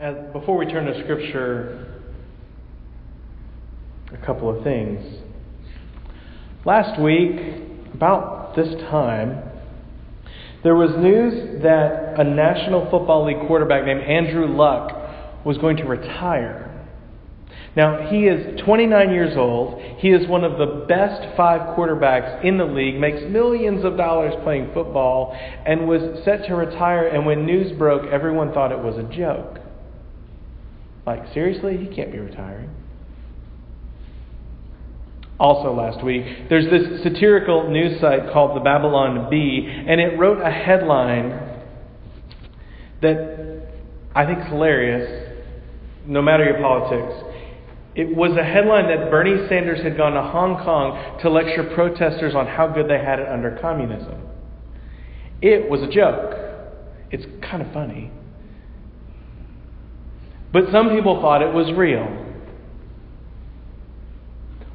As, before we turn to Scripture, a couple of things. Last week, about this time, there was news that a National Football League quarterback named Andrew Luck was going to retire. Now, he is 29 years old. He is one of the best five quarterbacks in the league, makes millions of dollars playing football, and was set to retire. And when news broke, everyone thought it was a joke. Like, seriously? He can't be retiring. Also, last week, there's this satirical news site called the Babylon Bee, and it wrote a headline that I think is hilarious, no matter your politics. It was a headline that Bernie Sanders had gone to Hong Kong to lecture protesters on how good they had it under communism. It was a joke. It's kind of funny. But some people thought it was real.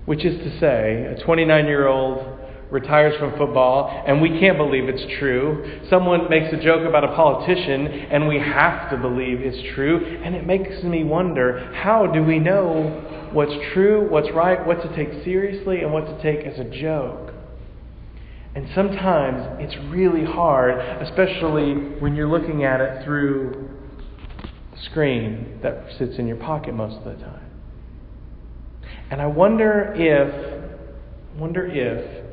Which is to say, a 29 year old retires from football, and we can't believe it's true. Someone makes a joke about a politician, and we have to believe it's true. And it makes me wonder how do we know what's true, what's right, what to take seriously, and what to take as a joke? And sometimes it's really hard, especially when you're looking at it through screen that sits in your pocket most of the time. And I wonder if, wonder if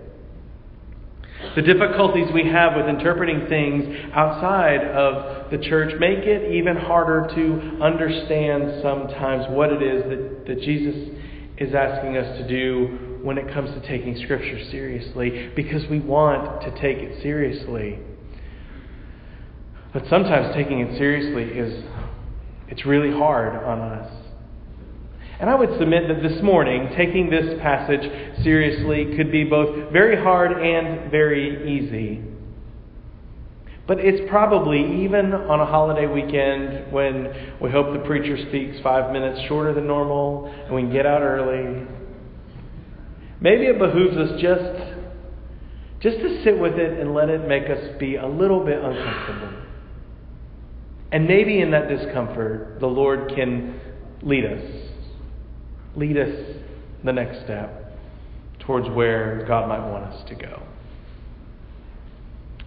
the difficulties we have with interpreting things outside of the church make it even harder to understand sometimes what it is that, that Jesus is asking us to do when it comes to taking Scripture seriously, because we want to take it seriously. But sometimes taking it seriously is it's really hard on us. And I would submit that this morning, taking this passage seriously could be both very hard and very easy. But it's probably, even on a holiday weekend when we hope the preacher speaks five minutes shorter than normal and we can get out early, maybe it behooves us just, just to sit with it and let it make us be a little bit uncomfortable. And maybe in that discomfort, the Lord can lead us lead us the next step towards where God might want us to go.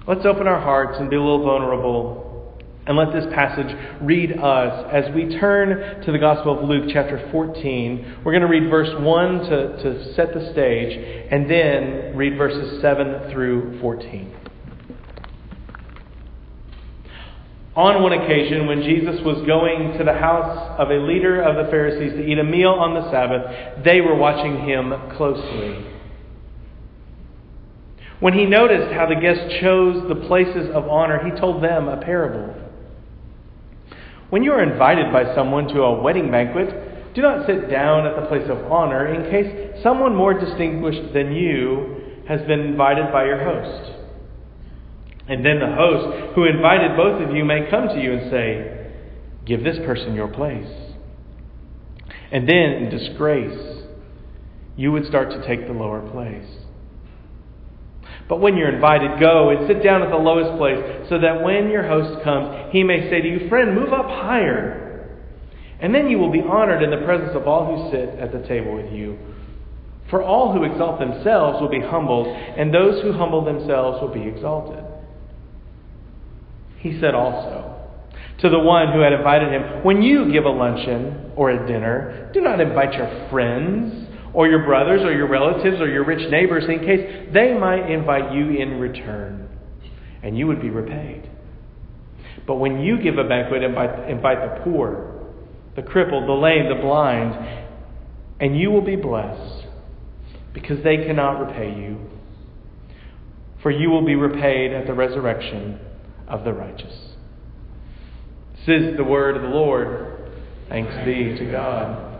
Let's open our hearts and be a little vulnerable and let this passage read us as we turn to the Gospel of Luke, chapter 14. We're going to read verse 1 to, to set the stage, and then read verses 7 through 14. On one occasion, when Jesus was going to the house of a leader of the Pharisees to eat a meal on the Sabbath, they were watching him closely. When he noticed how the guests chose the places of honor, he told them a parable. When you are invited by someone to a wedding banquet, do not sit down at the place of honor in case someone more distinguished than you has been invited by your host. And then the host who invited both of you may come to you and say, Give this person your place. And then, in disgrace, you would start to take the lower place. But when you're invited, go and sit down at the lowest place so that when your host comes, he may say to you, Friend, move up higher. And then you will be honored in the presence of all who sit at the table with you. For all who exalt themselves will be humbled, and those who humble themselves will be exalted. He said also to the one who had invited him, When you give a luncheon or a dinner, do not invite your friends or your brothers or your relatives or your rich neighbors in case they might invite you in return, and you would be repaid. But when you give a banquet, invite, invite the poor, the crippled, the lame, the blind, and you will be blessed because they cannot repay you. For you will be repaid at the resurrection of the righteous. This is the word of the Lord. Thanks be to God.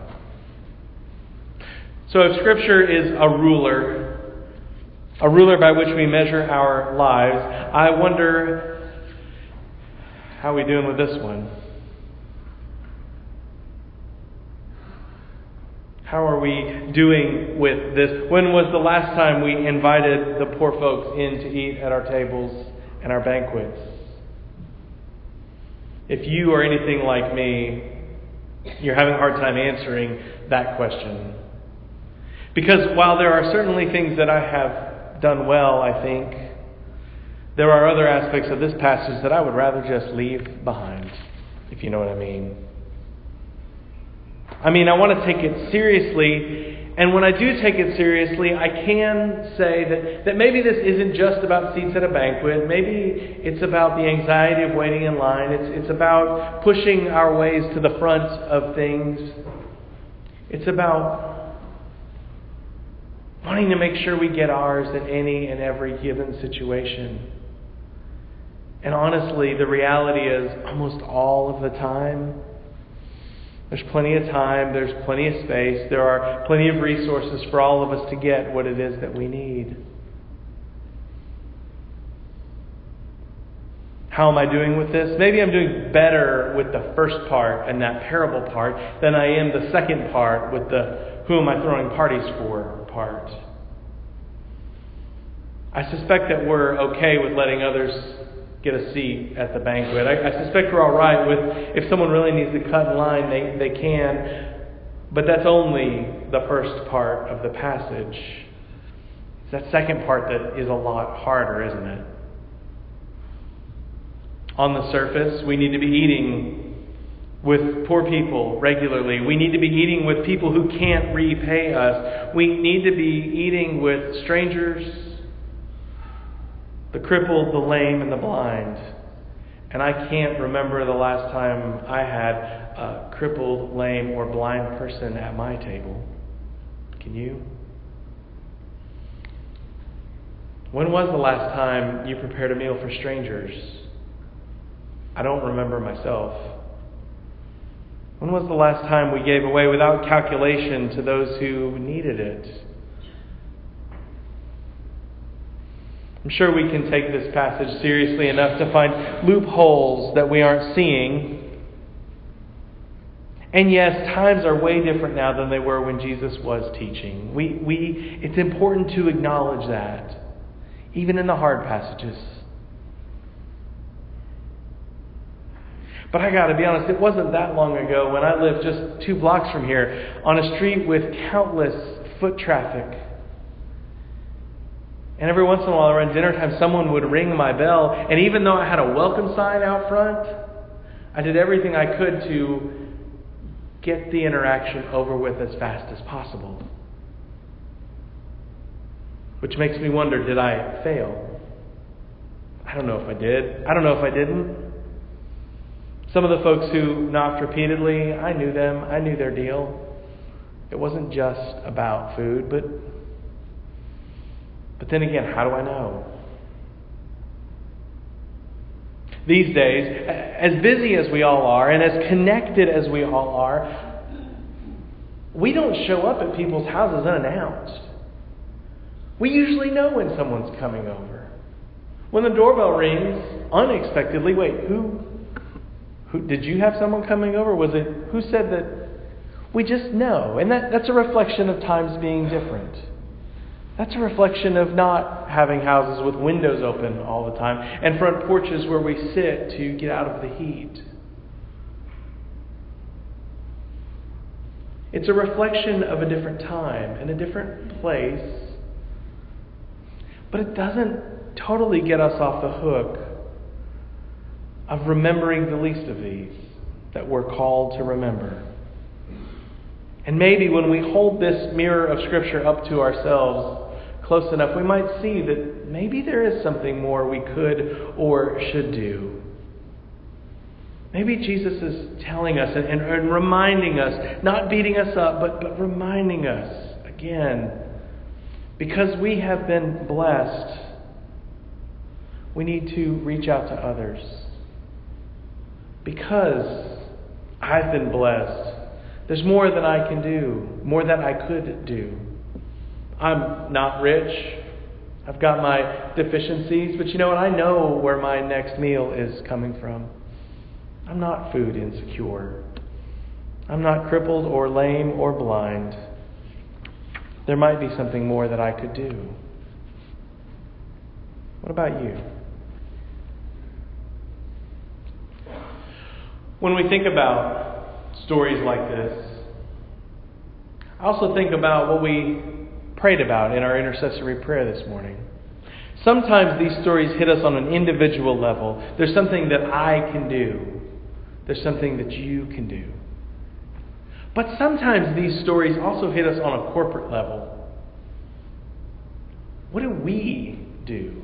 So, if Scripture is a ruler, a ruler by which we measure our lives, I wonder how are we doing with this one? How are we doing with this? When was the last time we invited the poor folks in to eat at our tables and our banquets? If you are anything like me, you're having a hard time answering that question. Because while there are certainly things that I have done well, I think, there are other aspects of this passage that I would rather just leave behind, if you know what I mean. I mean, I want to take it seriously and when I do take it seriously, I can say that, that maybe this isn't just about seats at a banquet. Maybe it's about the anxiety of waiting in line. It's, it's about pushing our ways to the front of things. It's about wanting to make sure we get ours in any and every given situation. And honestly, the reality is almost all of the time, there's plenty of time, there's plenty of space, there are plenty of resources for all of us to get what it is that we need. How am I doing with this? Maybe I'm doing better with the first part and that parable part than I am the second part with the who am I throwing parties for part. I suspect that we're okay with letting others get a seat at the banquet. I, I suspect we're all right with if someone really needs to cut in line, they, they can. But that's only the first part of the passage. It's that second part that is a lot harder, isn't it? On the surface, we need to be eating with poor people regularly. We need to be eating with people who can't repay us. We need to be eating with strangers the crippled, the lame, and the blind. And I can't remember the last time I had a crippled, lame, or blind person at my table. Can you? When was the last time you prepared a meal for strangers? I don't remember myself. When was the last time we gave away without calculation to those who needed it? I'm sure we can take this passage seriously enough to find loopholes that we aren't seeing. And yes, times are way different now than they were when Jesus was teaching. We, we, it's important to acknowledge that, even in the hard passages. But I got to be honest, it wasn't that long ago when I lived just two blocks from here on a street with countless foot traffic and every once in a while around dinner time, someone would ring my bell. And even though I had a welcome sign out front, I did everything I could to get the interaction over with as fast as possible. Which makes me wonder did I fail? I don't know if I did. I don't know if I didn't. Some of the folks who knocked repeatedly, I knew them, I knew their deal. It wasn't just about food, but but then again, how do I know? These days, as busy as we all are and as connected as we all are, we don't show up at people's houses unannounced. We usually know when someone's coming over. When the doorbell rings unexpectedly, wait, who who did you have someone coming over? Was it who said that? We just know. And that, that's a reflection of times being different. That's a reflection of not having houses with windows open all the time and front porches where we sit to get out of the heat. It's a reflection of a different time and a different place, but it doesn't totally get us off the hook of remembering the least of these that we're called to remember. And maybe when we hold this mirror of Scripture up to ourselves, close enough, we might see that maybe there is something more we could or should do. Maybe Jesus is telling us and, and, and, reminding us, not beating us up, but, but reminding us again, because we have been blessed, we need to reach out to others. Because I've been blessed, there's more than I can do, more than I could do. I'm not rich. I've got my deficiencies, but you know what? I know where my next meal is coming from. I'm not food insecure. I'm not crippled or lame or blind. There might be something more that I could do. What about you? When we think about stories like this, I also think about what we prayed about in our intercessory prayer this morning. Sometimes these stories hit us on an individual level. There's something that I can do, there's something that you can do. But sometimes these stories also hit us on a corporate level. What do we do?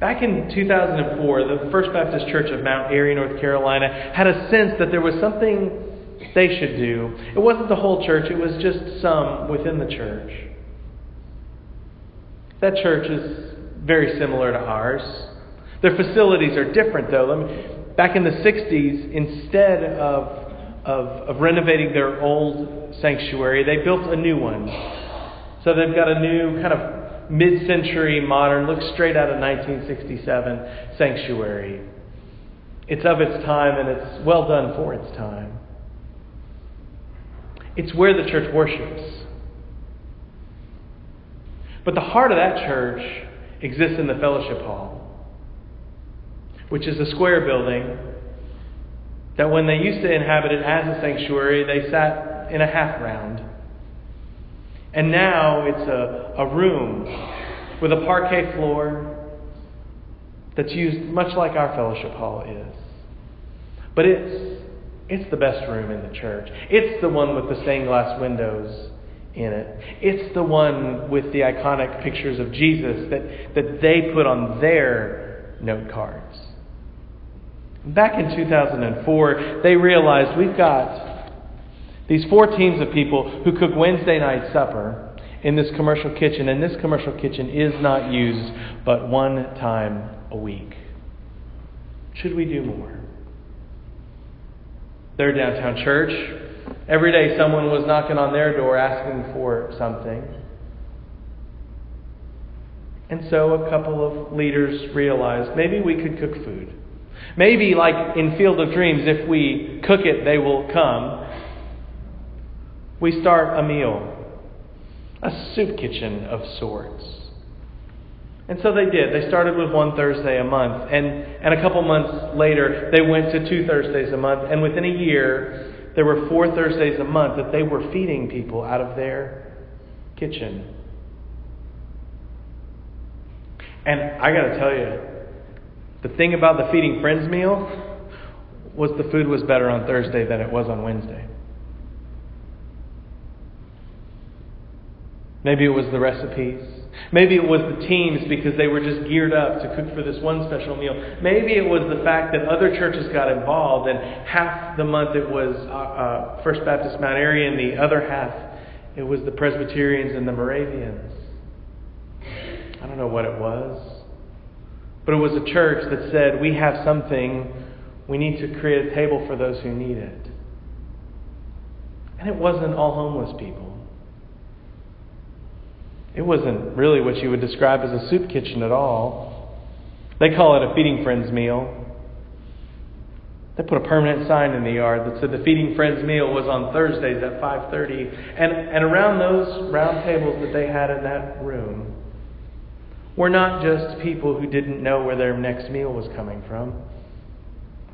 Back in 2004, the First Baptist Church of Mount Airy, North Carolina, had a sense that there was something they should do. It wasn't the whole church, it was just some within the church. That church is very similar to ours. Their facilities are different, though. Back in the 60s, instead of, of, of renovating their old sanctuary, they built a new one. So they've got a new kind of mid century modern, looks straight out of 1967 sanctuary. It's of its time and it's well done for its time. It's where the church worships. But the heart of that church exists in the fellowship hall, which is a square building that when they used to inhabit it as a sanctuary, they sat in a half round. And now it's a, a room with a parquet floor that's used much like our fellowship hall is. But it's, it's the best room in the church. It's the one with the stained glass windows in it. It's the one with the iconic pictures of Jesus that, that they put on their note cards. Back in 2004, they realized we've got these four teams of people who cook Wednesday night supper in this commercial kitchen, and this commercial kitchen is not used but one time a week. Should we do more? Their downtown church. Every day someone was knocking on their door asking for something. And so a couple of leaders realized maybe we could cook food. Maybe, like in Field of Dreams, if we cook it, they will come we start a meal, a soup kitchen of sorts. And so they did. They started with one Thursday a month. And, and a couple months later, they went to two Thursdays a month. And within a year, there were four Thursdays a month that they were feeding people out of their kitchen. And I got to tell you, the thing about the Feeding Friends meal was the food was better on Thursday than it was on Wednesday. Maybe it was the recipes. Maybe it was the teams because they were just geared up to cook for this one special meal. Maybe it was the fact that other churches got involved and half the month it was uh, uh, First Baptist Mount Airy and the other half it was the Presbyterians and the Moravians. I don't know what it was. But it was a church that said, We have something. We need to create a table for those who need it. And it wasn't all homeless people. It wasn't really what you would describe as a soup kitchen at all. They call it a feeding friends meal. They put a permanent sign in the yard that said the feeding friends meal was on Thursdays at 5:30. And and around those round tables that they had in that room were not just people who didn't know where their next meal was coming from.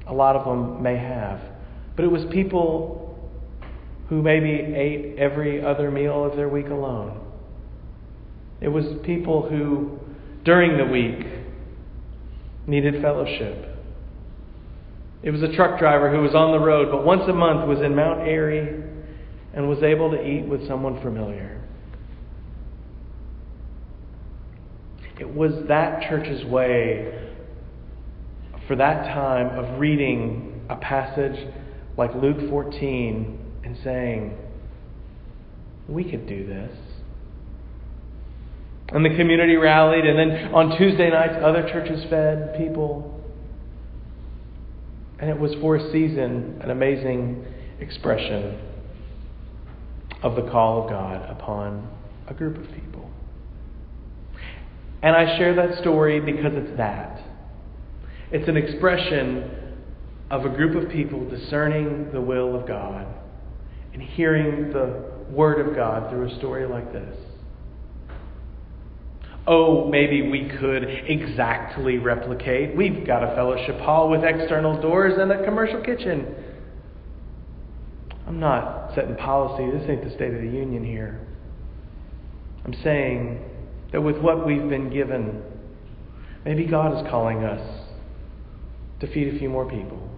A lot of them may have. But it was people who maybe ate every other meal of their week alone. It was people who, during the week, needed fellowship. It was a truck driver who was on the road, but once a month was in Mount Airy and was able to eat with someone familiar. It was that church's way for that time of reading a passage like Luke 14 and saying, we could do this. And the community rallied, and then on Tuesday nights, other churches fed people. And it was for a season an amazing expression of the call of God upon a group of people. And I share that story because it's that. It's an expression of a group of people discerning the will of God and hearing the Word of God through a story like this. Oh, maybe we could exactly replicate. We've got a fellowship hall with external doors and a commercial kitchen. I'm not setting policy. This ain't the State of the Union here. I'm saying that with what we've been given, maybe God is calling us to feed a few more people,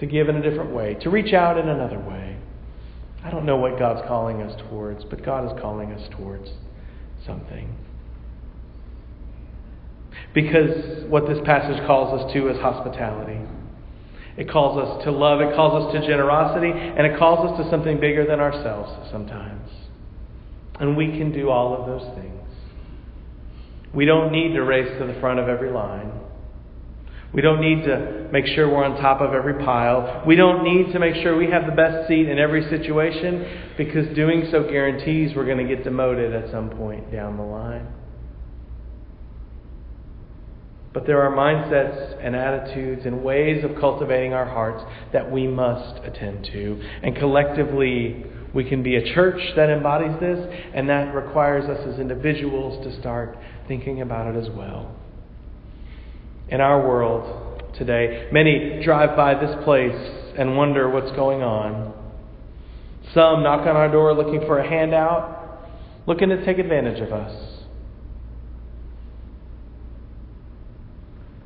to give in a different way, to reach out in another way. I don't know what God's calling us towards, but God is calling us towards something. Because what this passage calls us to is hospitality. It calls us to love, it calls us to generosity, and it calls us to something bigger than ourselves sometimes. And we can do all of those things. We don't need to race to the front of every line. We don't need to make sure we're on top of every pile. We don't need to make sure we have the best seat in every situation because doing so guarantees we're going to get demoted at some point down the line. But there are mindsets and attitudes and ways of cultivating our hearts that we must attend to. And collectively, we can be a church that embodies this, and that requires us as individuals to start thinking about it as well in our world today. Many drive by this place and wonder what's going on. Some knock on our door looking for a handout, looking to take advantage of us.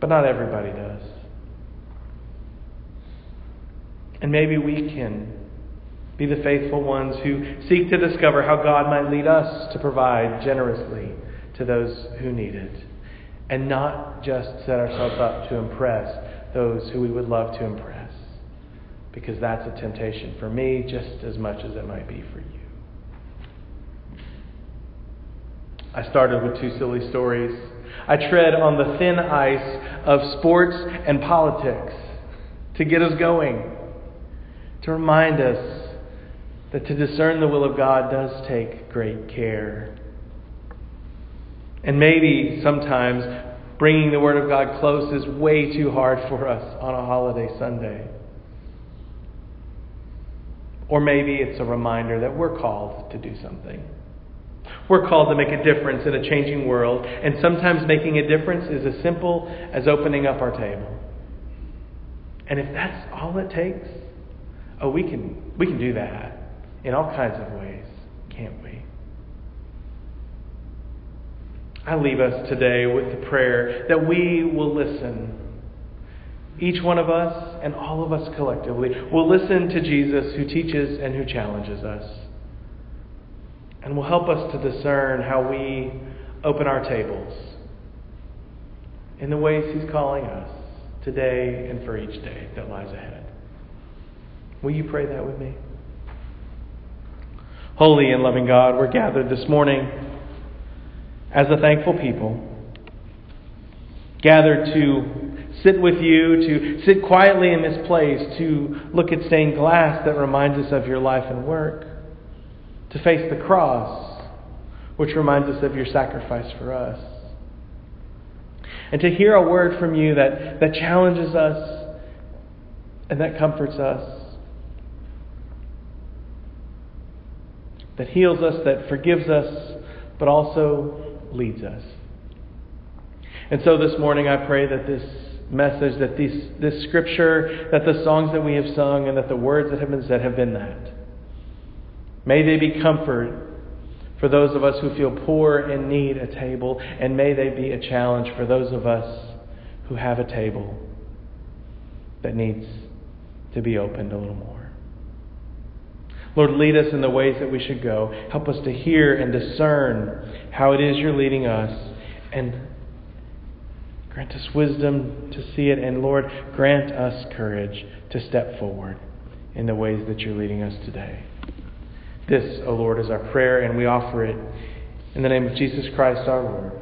But not everybody does. And maybe we can be the faithful ones who seek to discover how God might lead us to provide generously to those who need it and not just set ourselves up to impress those who we would love to impress. Because that's a temptation for me just as much as it might be for you. I started with two silly stories. I tread on the thin ice of sports and politics to get us going, to remind us that to discern the will of God does take great care. And maybe sometimes bringing the Word of God close is way too hard for us on a holiday Sunday. Or maybe it's a reminder that we're called to do something. We're called to make a difference in a changing world, and sometimes making a difference is as simple as opening up our table. And if that's all it takes, oh, we can, we can do that in all kinds of ways, can't we? I leave us today with the prayer that we will listen. Each one of us and all of us collectively will listen to Jesus who teaches and who challenges us. And will help us to discern how we open our tables in the ways He's calling us today and for each day that lies ahead. Will you pray that with me? Holy and loving God, we're gathered this morning as a thankful people, gathered to sit with you, to sit quietly in this place, to look at stained glass that reminds us of your life and work, to face the cross, which reminds us of your sacrifice for us, and to hear a word from you that, that challenges us and that comforts us. That heals us, that forgives us, but also leads us. And so this morning I pray that this message, that this, this scripture, that the songs that we have sung, and that the words that have been said have been that. May they be comfort for those of us who feel poor and need a table, and may they be a challenge for those of us who have a table that needs to be opened a little more. Lord, lead us in the ways that we should go. Help us to hear and discern how it is you're leading us. And grant us wisdom to see it. And Lord, grant us courage to step forward in the ways that you're leading us today. This, O Lord, is our prayer, and we offer it in the name of Jesus Christ our Lord.